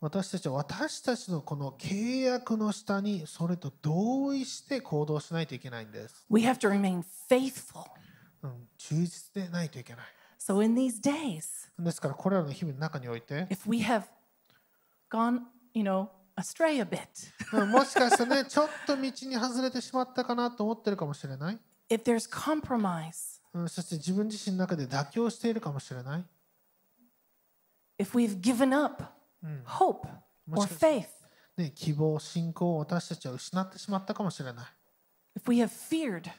私たちは私たちのこの契約の下にそれと同意して行動しないといけないんです。We have to remain faithful. うん、忠実でないといけない。So in these days, ですからこれらの日々の中において、if we have gone, you know, astray a bit, うんもしかしたらね、ちょっと道に外れてしまったかなと思ってるかもしれない？if there's compromise, うん、そして自分自身の中で妥協しているかもしれない？if we've given up hope or faith, ね、希望、信仰を私たちは失ってしまったかもしれない。if we have feared,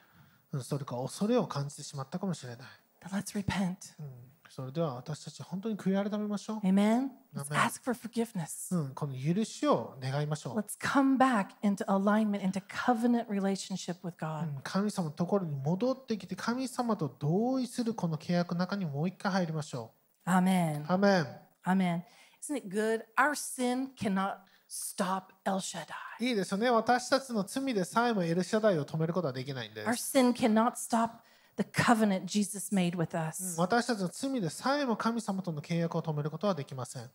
うん、それか恐れを感じてしまったかもしれない。then let's repent. うん、それでは私たち本当に悔い改めましょう。Amen. Let's Amen. ask for forgiveness. うん、この許しを願いましょう。Let's come back into alignment, into covenant relationship with う God. ん神様のところに戻ってきて神様と同意するこの契約の中にもう一回入りましょ Amen. う。アメン。Amen. Isn't it good? Our sin cannot stop El Shaddai. いいですよね。私たちの罪でさえもエルシャダイを止めることはできないんで Our す。sin cannot stop the covenant Jesus made with うん us. 私たちの罪でさえも神様との契約を止めることはできません。It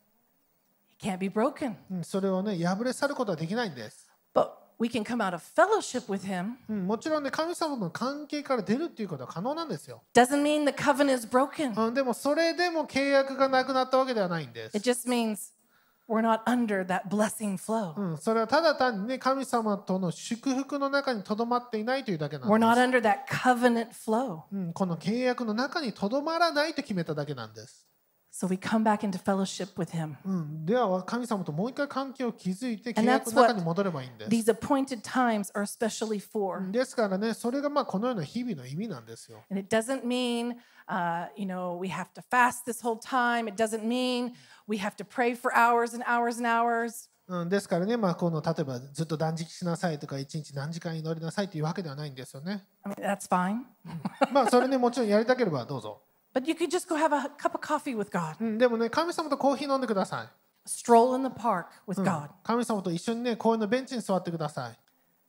can't be broken. うんそれをね、破れ去ることはできないんです。But we can come out of fellowship with Him. うんもちろんね、神様との関係から出るっていうことは可能なんですよ。Doesn't mean the covenant is broken. うんでもそれでも契約がなくなったわけではないんです It。just means we're not under that blessing flow. うん、それはただ単にね、神様との祝福の中にとどまっていないというだけなん We're です not。under that covenant flow. うん、この契約の中にとどまらないと決めただけなんです。So we come back into fellowship with Him. うん、では神様ともう一回関係を築いて契 And 約 that's の中 what に戻ればいいんです。 these appointed times are especially for. ですからね、それがまあこのような日々の意味なんですよ。 And it doesn't mean, uh, you know, we have to fast this whole time. It doesn't mean we have to pray for hours and hours and hours. うん、ですからね、まあ、この例えばずっと断食しなさいとか、一日何時間祈りなさいというわけではないんですよね。 I mean, that's fine. まあ、それね、もちろんやりたければどうぞ。 But you could just go have a cup of coffee with God, うん、でもね、神様とコーヒー飲んでください。stroll in the park with God, 神様と一緒にね、公園のベンチに座ってください。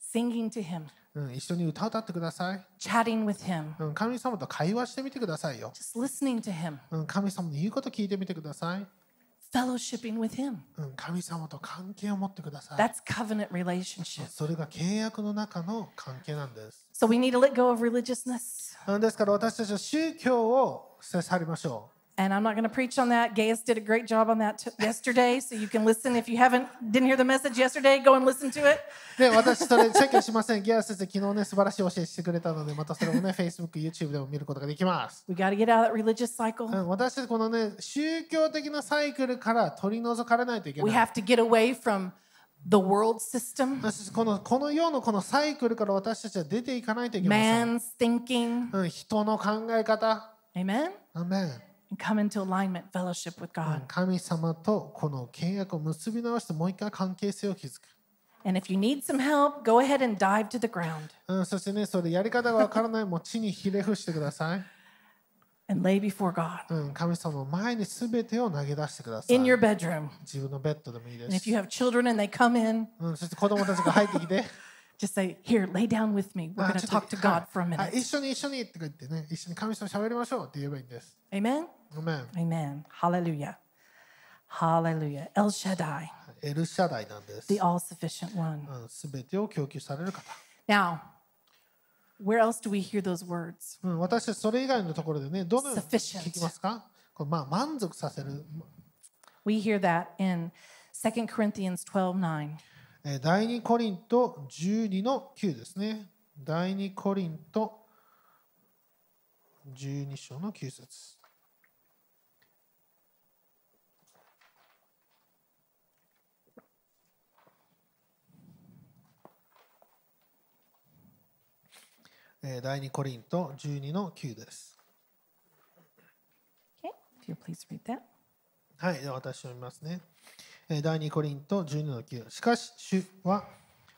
singing to Him, うん、一緒に歌を歌ってください、chatting with Him, うん。神様と会話してみてくださいよ。just listening to Him, うん、神様の言うこと聞いてみてください。fellowshipping with Him. うん、神様と関係を持ってください。That's covenant relationship. それが契約の中の関係なんです。So we need to let go of religiousness. うんですから私たちは宗教を捨て去りましょ And I'm not going to preach on that. Gaius did a great job on that t- yesterday, so you can listen. If you haven't didn't hear the message yesterday, go and listen to it. う。で、私それチェックしません。ギア先生、昨日ね、素晴らしい教えしてくれたので、またそれもね、Facebook、YouTube でも見ることができます。 We got to get out of that religious cycle. うん、私たちこのね、宗教的なサイクルから取り除かれないといけ We ない。 have to get away from the world system. この、この世のこのサイクルから私たちは出ていかないといけませ。人の考え方。神様とこの契約を結び直してもう一回関係性を築く。そしてね、それやり方がわからない、も地にひれ伏してください。and lay before God うん、神様の前にすべてを投げ出してください。 in your bedroom. 自分のベッドでもいいで And す if。you have children and they come in, うん、そして子供たちが入ってきて、 just say, Here, lay down with me. We're あ going ち to ょっ talk と to はい God for a はい minute. 一緒に一緒にって言ってね、一緒に神様喋りましょうって言えばいいんです。 Amen. ごめん。 Amen. Hallelujah. Hallelujah. El Shaddai, エルシャダイなんです。 the all sufficient one. うん、すべてを供給される方。 Now, 私たそれ以外のところでね、どのように聞きますか？まあ満足させる。We 2第二コリント12の9ですね。第二コリント12章の9節。第2コリント12の9です。Okay, if you'll please read that. はい、では私読みますね。えー第2コリント12の9。しかし、主は、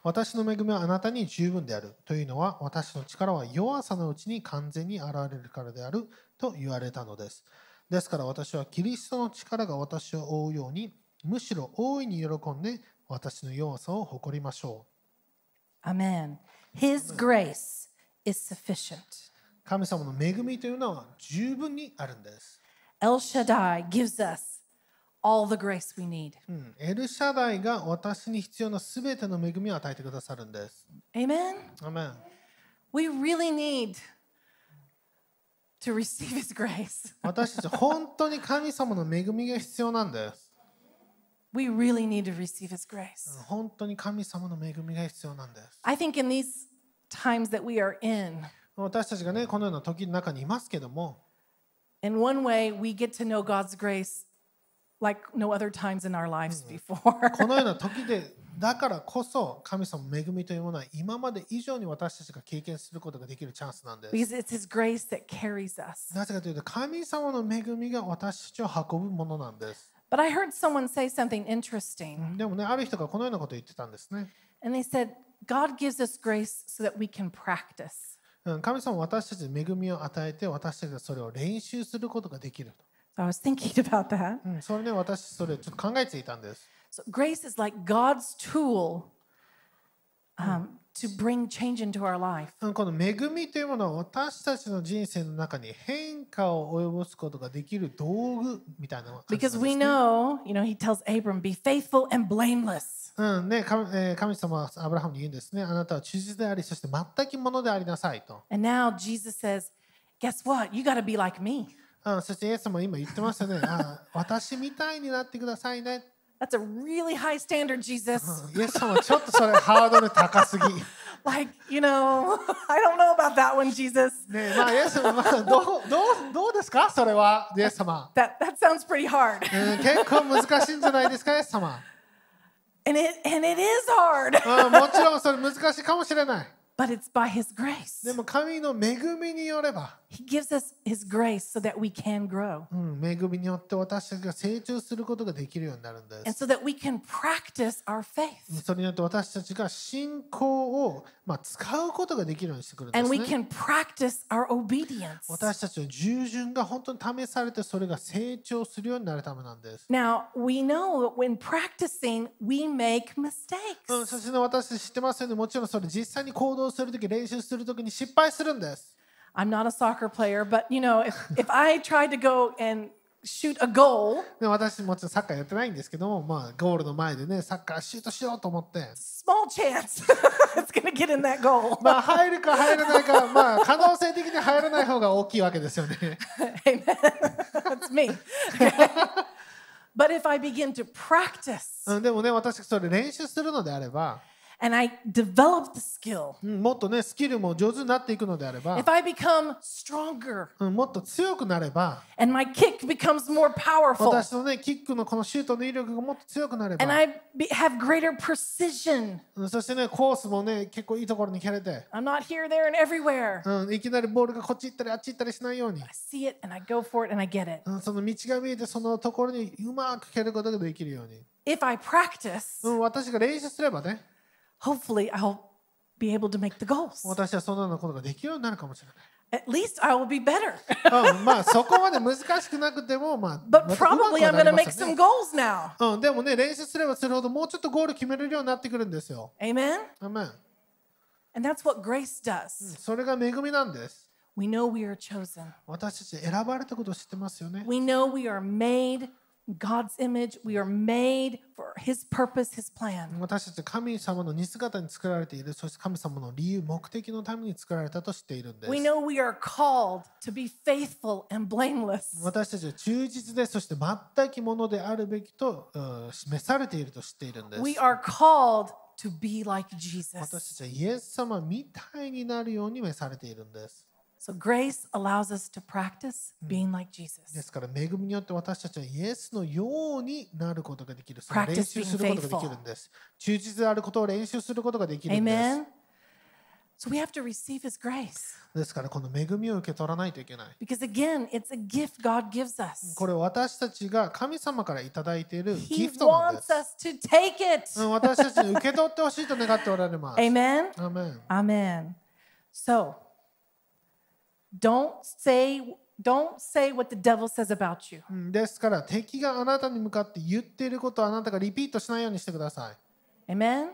私の恵みはあなたに十分である。というのは、私の力は弱さのうちに完全に現れるからであると言われたのです。ですから私はキリストの力が私を覆うように、むしろ大いに喜んで私の弱さを誇りましょ Amen. His grace is sufficient. う。神様の恵みというのは十分にあるんです。 El Shaddai gives us all the grace we need. うん、エルシャダイが私に必要なすべての恵みを与えてくださるんです。 Amen. アメン We really need to receive His grace. 私たち本当に神様の恵みが必要なんです。 We really need to receive His grace. 本当に神様の恵みが必要なんです。 I think in these times that we are in, 私たちがね、このような時の中にいますけども、in one way, we get to know God's grace like no other times in our lives before. このような時で、だからこそ神様の恵みというものは今まで以上に私たちが経験することができるチャンスなんです。because it's His grace that carries us. なぜかというと、神様の恵みが私たちを運ぶものなんです。But I heard someone say something interesting, でもね、ある人がこのようなことを言ってたんですね。and they said, God gives us grace so that we can practice. うん神様は私たちに恵みを与えて、私たちがそれを練習することができると。 So I was thinking about that. うん、それね、私、それちょっと考えていたんです。 So grace is like God's tool um, to bring change into our life. うんこの恵みというものは私たちの人生の中に変化を及ぼすことができる道具みたいな感じなんです Because we ね。know, you know, he tells Abram, be faithful and blameless. うんね神様はアブラハムに言うんですね。あなたは忠実であり、そして全きものでありなさいと。And now Jesus says, guess what? You got to be like me. うん、そしてイエス様も今言ってましたね。あ私みたいになってくださいね。That's a really high standard, Jesus. うんイエス様はちょっとそれハードル高すぎ。 Like, you know, I don't know about that one, Jesus. ねまあ、イエス様、まあ、どうどうどうですかそれは、イエス様。 That that sounds pretty hard. うん、結構難しいんじゃないですか、イエス様。 And it and it is hard. うん、もちろんそれ難しいかもしれない。 But it's by his grace. でも神の恵みによれば、 He gives us his grace so that we can grow. うん、恵みによって私たちが成長することができるようになるんで And す。so that we can practice our faith. それによって私たちが信仰を、まあ、使うことができるようにしてくるんで And す we ね。can practice our obedience. 私たちの従順が本当に試されてそれが成長するようになるためなんです。Now, we know when practicing, we make うん、mistakes. そしてね私たち知ってますよね。もちろんそれ実際に行動するとき、練習するときに失敗するんです。I'm not a soccer player, but you know, if, if I tried to go and shoot a goal, で私もちろんサッカーやってないんですけども、まあ、ゴールの前でね、サッカーシュートしようと思って、small chance it's going to get in that goal. まあ、入るか入らないか、まあ、可能性的に入らない方が大きいわけですよね。Amen. That's me. but if I begin to practice うん、でもね、私それ練習するのであれば、And I develop the skill. もっとね、スキルも上手になっていくのであれば、If I become stronger, もっと強くなれば、and my kick becomes more powerful, 私のね、キックのこのシュートの威力がもっと強くなれば、and I have greater precision. そしてね、コースもね、結構いいところに蹴れて、I'm not here, there, and everywhere. うん、いきなりボールがこっち行ったりあっち行ったりしないように、その道が見えて、そのところにうまく蹴ることができるように。If I practice, うん、私が練習すればね、hopefully I'll be able to make the goals. 私はそのようなことができるようになるかもしれ At least I will be better. ない、うん、まあそこまで難しくなくてもまあ but またうまく probably は I'm な going り to ま make すよ some ね goals now. うん、でもね練習すればするほどもうちょっとゴール決めれるようになってくるんですよ。 Amen? アメン And that's what grace does. それが恵みなんです。 We know we are chosen. 私たち選ばれたことを知ってますよね。 We know we are made in God's image. We are made for His purpose, His plan. 私たち神様の似姿に作られている、そして神様の理由、目的のために作られたと知っているんです We。know we are called to be faithful and blameless. 私たちは忠実で、そして全きものであるべきとうん示されていると知っているんです。We are called to be like 私 Jesus. たちはイエス様みたいになるように召されているんです。So grace allows us to practice being like で Jesus. すから恵みによって私たちはイエスのようになることができる。その Practice 練習することができるんです。忠実であることを練習することができるんです。Amen. So we have to receive His grace ですからこの恵みを受け取らないといけない。because, again, it's a gift God gives us. これ私たちが神様からいただいている He ギフトなんで wants す。us to take it. うん私たちに受け取ってほしいと願っておられます。Amen. アーメン Amen. So, don't say don't say what the devil says about you. うんですから敵があなたに向かって言っていることをあなたがリピートしないようにしてください。Amen.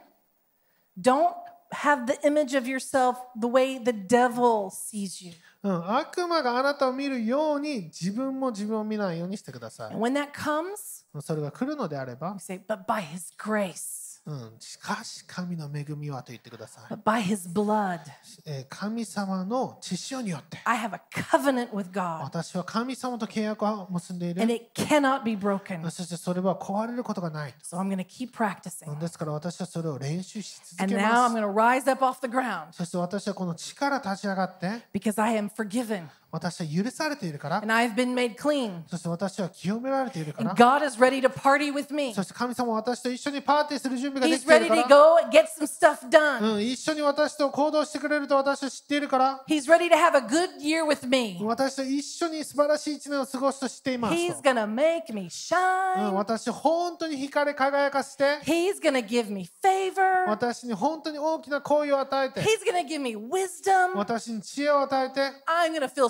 Don't have the image of yourself the way the devil sees you. うん、悪魔があなたを見るように自分も自分を見ないようにしてくださ And い。when that comes, それが来るのであれば you、say, but by his grace, うん、しかし神の恵みはと言ってください。but by his blood, えー神様の血潮によって I have a covenant with God 私は神様と契約を結んでい and る。it cannot be broken. そしてそれは壊れることがない。So I'm to keep practicing. ですから私はそれを練習し続 And け now ま I'm す。going to rise up off the ground そして私はこの地から立ち上がって、because I am forgiven 私は許されているから、and I've been made clean. そして私は清められているか And ら、God is ready to party with me. そして神様は私と一緒にパーティーする準備がで He's きてい ready るか to ら、go and get some stuff done. うん、一緒に私と行動してくれると私は知っているから、He's ready to have a good year with me. 私と一緒に素晴らしい一年を過ごすと知っていますと He's to make me うん、shine. 私を本当に光り輝かせて、He's to give me favor. 私に本当に大きな声を与えて、He's to give me wisdom. 私に知恵を与えて、I'm to feel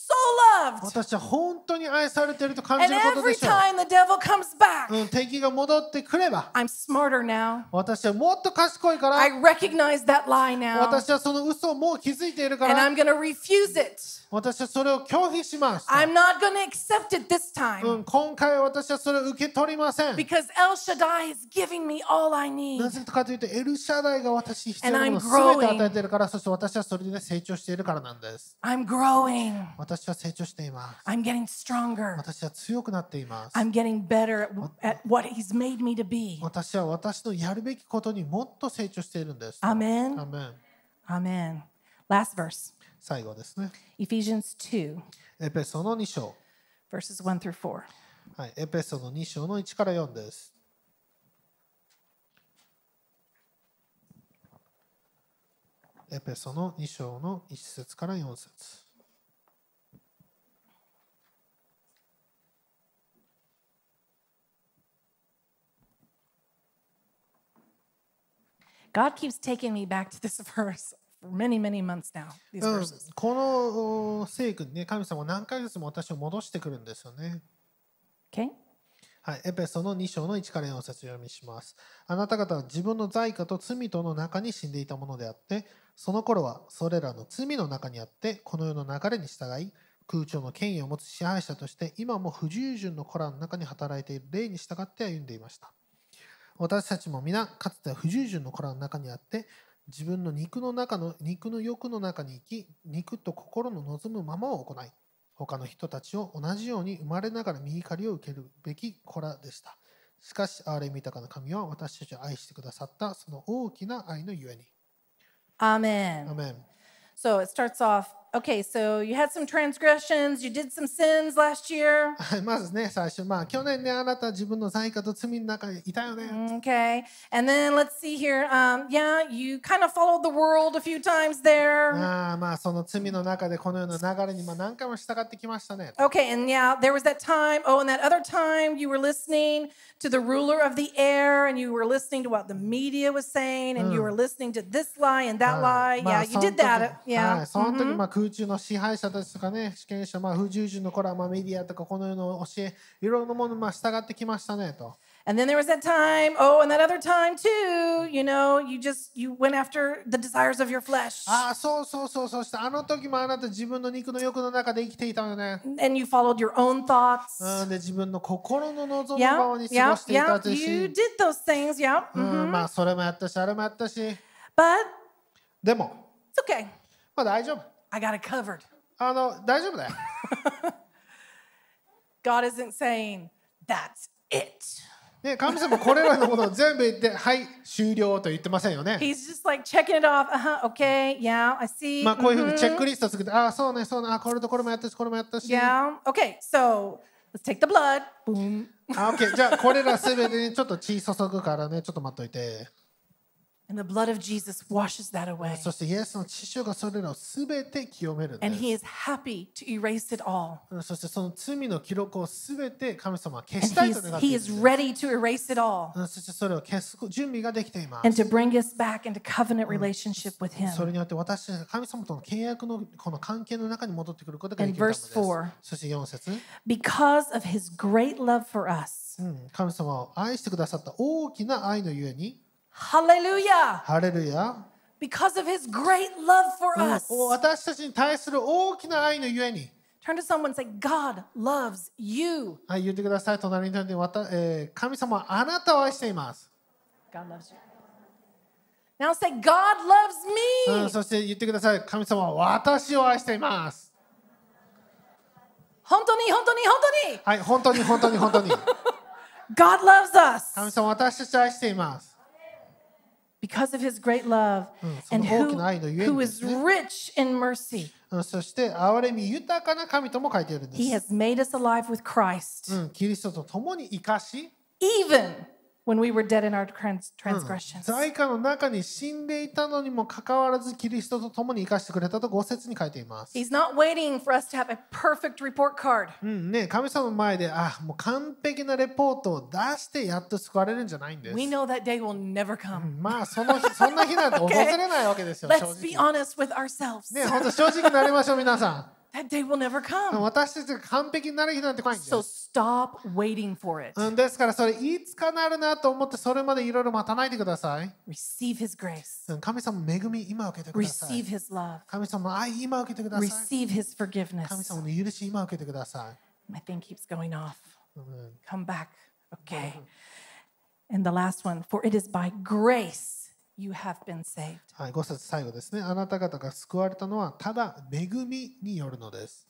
私は本当に愛されてると感じることでしょう。Back, うん、敵が戻ってくれば、now. 私はもっと賢いから、I recognize that lie now. 私はその嘘をもう気づいているから、And I'm gonna refuse 私はそれを拒否します。I'm not gonna accept it this time. うん、今回は私はそれを受け取りません。Because El Shaddai is giving me all I need. なぜかというと、エルシャダイが私必要なものを全て与、そし私はそれで成長しているからなんです。は成長しています。I'm getting stronger. 私は強くなっています。I'm getting better at, at what He's made me to be. 私は私のやるべきことにもっと成長しているんです。Amen. アメン Amen. Last verse 最後ですね。Ephesians 2, エペソの2章。verses 1 through 4. はい、エペソの2章の1から4です。エペソの2章の1節から4節 God keeps taking me back to this verse for many, many months now. These. この聖句にね、神様は何回ずつも私を戻してくるんですよね。Okay? はい、エペソの2章の1から4節読みします。あなた方は自分の罪過と罪との中に死んでいたものであって、その頃はそれらの罪の中にあって、この世の流れに従い、空調の権威を持つ支配者として、今も不従順の子らの中に働いている霊に従って歩んでいました。私たちも皆、かつては不従順の子らの中にあって、自分の肉の中の肉の欲の中に生き、肉と心の望むままを行い、他の人たちを同じように生まれながら身怒りを受けるべき子らでした。しかし、憐れみ豊かな神は私たちを愛してくださったその大きな愛のゆえに。Amen. アメン So it starts off okay, so you had some transgressions, you did some sins last year. はいまずね、最初、まあ、去年ね、あなたは自分の罪過と罪の中にいたよね。 Okay. And then let's see here. Um, yeah, you kind of followed the world a few times there. ああまあ、その罪の中でこのような流れにまあ何回も従ってきましたね。 Okay, and yeah, there was that time. Oh, and that other time you were listening to the ruler of the air and you were listening to what the media was saying and you were listening to this lie and that は lie. いまあ Yeah, you did that. その時 Yeah. はい、その時、 mhm. まあ、 空中の支配者たちとかね、主権者、まあ、不従順の頃は、まあ、メディアとかこの世の教え、いろんなものにまあ従ってきましたねと。And then there was that time. Oh, and that other time too. You know, you just you went after the desires of your flesh. ああ、そうそうそう、そしてあの時もあなた自分の肉の欲の中で生きていたよね。and you followed your own thoughts. うん、で、自分の心の望む yeah, ままに過 yeah, ごしていた yeah. し、You did those things, yeah. う mhm. ん、まあ、それもやったし、あれもやったし、But でも、it's okay. まあ大丈夫。I got it covered. あの、大丈夫だよ。God isn't saying that's it. ね、神様これらのものを全部言って、はい、終了と言ってませんよね。He's just like checking it off. Uh huh. Okay. Yeah. I see. まあこういうふうにチェッ mhm, クリスト作って、ああ、そうね、そうね、あこれとこれもやったし、これもやったし。Yeah. Okay. So let's take the blood. Boom. あ、オッケー。じゃあ、これらすべてにちょっと血注ぐからね、ちょっと待っといて。And the blood of Jesus washes that away. そして、イエスの血潮がそれらをすべて清めるんで And す he is happy to erase it all. うん。そして、その罪の記録をすべて神様は消 And したい he と is, 願ってい he is です ready to erase it all うんそして、それを消す準備ができていま and す to。bring us back into covenant relationship with それ him. によって私たちが神様との契約のこの関係の中に戻ってくることができるためです And verse four.。そして4節、Because of his great love for us. うん、神様を愛してくださった大きな愛のゆえに、Hallelujah. ハレルヤ、Because of his great love for うん us. 私たちに対する大きな愛のゆえに、Turn to someone and say, God loves you. はい、言ってください。隣にいてわた、えー神様はあなたを愛しています。God loves you. Now say, God loves うん、me. そして言ってください。神様は私を愛しています。本当に本当に本当にはい、本当に本当に本当に。God loves us 神様は私たちを愛しています。because of his great love その and 大きな愛のゆえに who, who で is すね rich in mercy. うん、そして、憐れみ豊かな神とも書いているんで He す。 has made us alive with Christ うん、キリストと共に生かし、 even When we were dead in our trans- うん transgressions. 在家の中に死んでいたのにもかかわらずキリストと共に生かしてくれたと五節に書いています。He's not waiting for us to have a perfect report card. うんね、神様の前であもう完璧なレポートを出してやっと救われるんじゃないんです。We know that day will never come. まあその日そんな日なんて訪れないわけですよ、正 Let's be 直。honest with ourselves. ね、本当正直になりましょう皆さ That day will never ん。 come. 私たちが完璧になる日なんて来ないんです So。stop waiting for it. うん、ですからそれいつかなるなと思ってそれまでいろいろ待たないでください。 Receive his grace. うん神様の恵み今受けてくださ Receive い。 his love. 神様の愛今受けてください。 Receive his 神 forgiveness. 様の許し今受けてくださ My thing keeps going off. い。うん Come back. Okay. And the last one for it is by grace you have been saved. はい、5節最後ですね。あなた方が救われたのはただ恵みによるのです。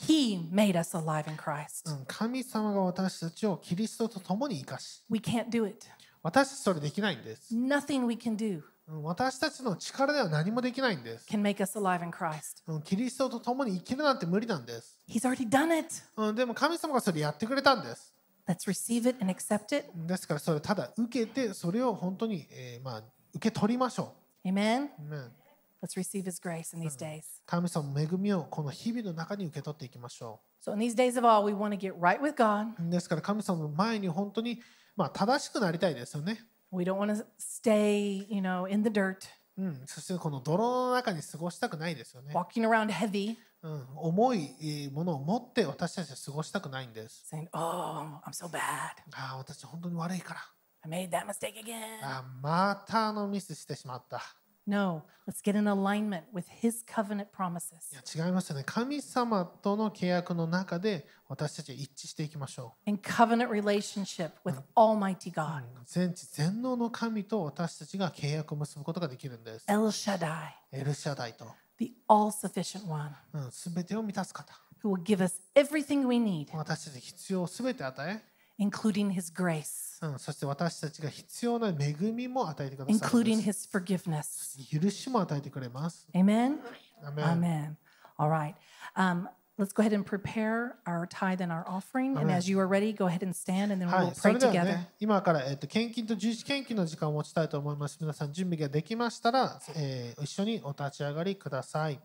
He made us alive in Christ. うん神様が私たちをキリストと共に生かし、We can't do it. 私たちそれできないんです。Nothing we can do. うん私たちの力では何もできないんです。can make us alive in Christ. うんキリストと共に生きるなんて無理なんです。He's already done it. うんでも神様がそれやってくれたんです。Let's receive it and accept it. ですからそれただ受けてそれを本当に、えーまあ、受け取りましょ Amen. う。ね Let's receive His grace in these days. 神様の恵みをこの日々の中に受け取っていきましょ So, in these days of all, we want to get right with God. う。ですから神様の前に本当に、まあ、正しくなりたいですよね。We don't want to stay, you know, in the dirt, うん、そしてこの泥の中に過ごしたくないですよね。walking around heavy, うん、重いえーものを持って私たちは過ごしたくないんです。saying, Oh, I'm so bad. ああ、私本当に悪いから。I made that mistake again. あーまたあのミスしてしまった。No, let's get in alignment with His covenant い promises. や違いますよね。神様との契約の中で私たちは一致していきましょ In covenant relationship with Almighty う。God, うん全知全能の神と私たちが契約を結ぶことができるんです。El Shaddai, エルシャダイと、the all sufficient one, うん、全てを満たす方。 who will give us everything we need, 私たちに必要を全て与え、 including His grace, うん、そして私たちが必要な恵みも与えてくださるん including で His forgiveness. す。許しも与えてくれます。 Amen? アメン Amen. All right. Um, let's go ahead and prepare our tithe and our offering. And as you are ready, go ahead and stand and then は we'll い、そ pray together. ね、今から、えっと献金と十字献金の時間を持ちたいと思います。皆さん、準備ができましたら、えー一緒にお立ち上がりください。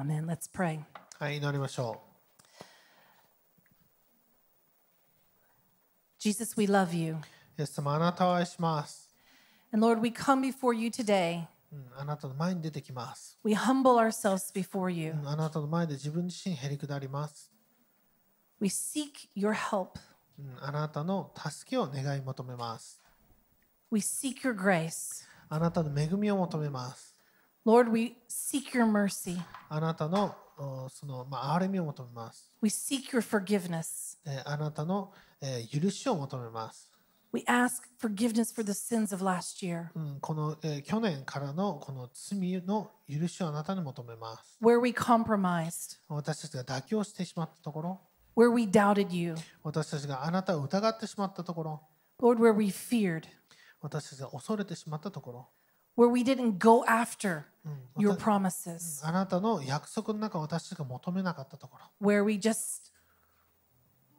Amen. Let's pray. はい、祈りましょ Jesus, we love you. う。イエス様、あなたを愛します。 And Lord, we come before you today. うんあなたの前に出てきます。 We humble ourselves before you. うんあなたの前で自分自身へりくだります。 We seek your help. うんあなたの助けを願い求めます。 We seek your grace. あなたの恵みを求めます。 Lord, we seek your mercy. あなたのおその、まあ、憐れみを求めます。We seek your forgiveness. えーあなたの、えー許しを求めます。We ask forgiveness for the sins of last year, うん、この、えー去年からのこの罪の許しをあなたに求めます。where we compromised, 私たちが妥協してしまったところ、where we doubted you, 私たちがあなたを疑ってしまったところ、Lord, where we feared, 私たちが恐れてしまったところ、where we didn't go after うん、your promises, あなたの約束の中を私たちが求めなかったところ、where we just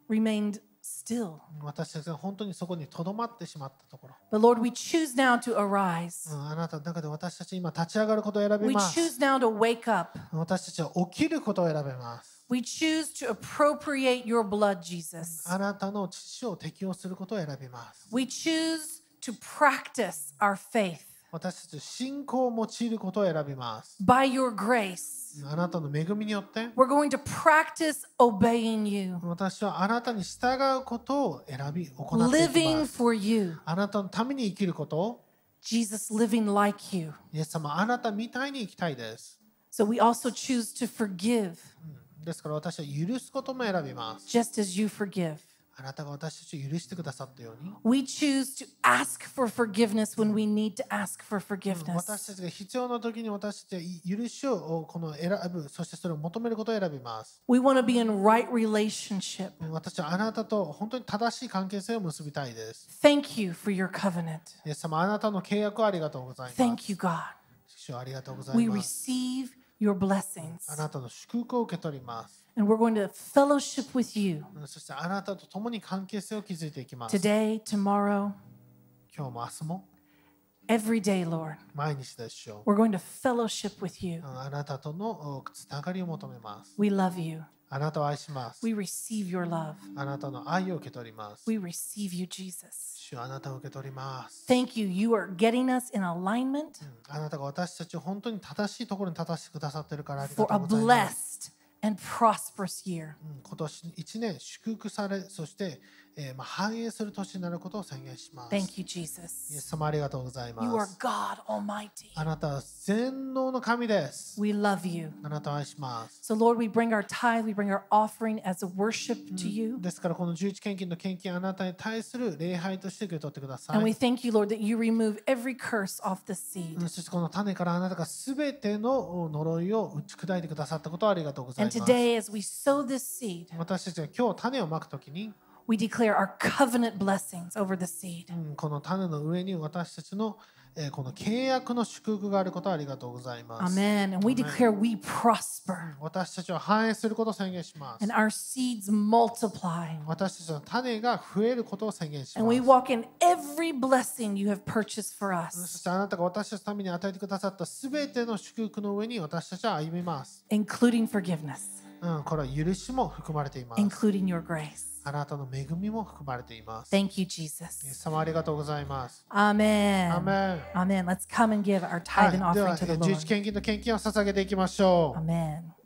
remained still. 私たちが本当にそこにとどまってしまったところ、But Lord, we choose now to arise. うんあなたの中で私たち今立ち上がることを選び We ます。choose now to wake up. 私たちは起きることを選べます。We choose to appropriate your blood, Jesus. あなたの父を適用することを選びます。We choose to practice our faith 私たちは信仰を用いることを選びます。by your grace. あなたの恵みによって、We're going to practice obeying you, 私はあなたに従うことを選び、行っていき living ます。for you. あなたのために生きることを、Jesus, living like you. イエス様、あなたみたいに生きたいです。So we also choose to forgive うんですから私は許すことも選びます。just as you forgive. あなたが私たちを許してくださったように、We choose to ask for forgiveness when we need to ask for 私 forgiveness. たちが必要な時に私たちは許しをこの選ぶ、そしてそれを求めることを選びます。We want to be in right relationship. 私はあなたと本当に正しい関係性を結びたいです。Thank you for your covenant. イエス様、あなたの契約をありがとうございます。Thank you, God. 主をありがとうござ We います。receive your blessings. あなたの祝福を受け取ります。 And we're going to fellowship with you うんそしてあなたと共に関係性を築いていきます。 today, tomorrow, 今日も明日も every day, Lord. 毎日でしょ We're going to fellowship with う。 you. うんあなたとのおつながりを求めます。 We love you. あなたを愛します。We receive your love. あなたの愛を受け取ります。We receive you, Jesus. 主あなたを受け取ります。Thank you. You are getting us in alignment あなたが私たちを本当に正しいところに立たせてくださっているからありが for と a うございます。blessed and prosperous year. うん今年1年祝福され、そして、えーまあ、繁栄する年になることを宣言します。Thank you, イエ Jesus. ス様ありがとうござい You are ます。God Almighty. あなたは全能の神です。We love you. あなたを愛します。So, Lord, we bring our tithe, we bring our offering as a worship to you. ですからこの11献金の献金あなたに対する礼拝として受け取ってくださ And い we。thank you, Lord, that you remove every curse off the seed. うんそしてこの種からあなたがすべての呪いを打ち砕いてくださったことをありがとうござい And ます。today, as we sow this seed, 私たちが今日種をまくときに、we declare our covenant blessings over the seed. うんこの種の上に私たちの、えーこの契約の祝福があることをありがとうございます。Amen. And we declare we prosper 私たちは繁栄することを宣言します and。our seeds multiply. 私たちの種が増えることを宣言し And ま we す。walk in every blessing you have purchased for そ us, してあなたが私たちのために与えてくださったすべての祝福の上に私たちは歩みます。including forgiveness, うん、これは許しも含まれています。including your grace. あなたの恵みも含まれています。Thank イエス様ありがとうございます。アーメン。アーメン。アーメン。Let's come and give our tithe and offering、はい、to the Lord. では、十一献金の献金を捧げていきましょう。アーメン。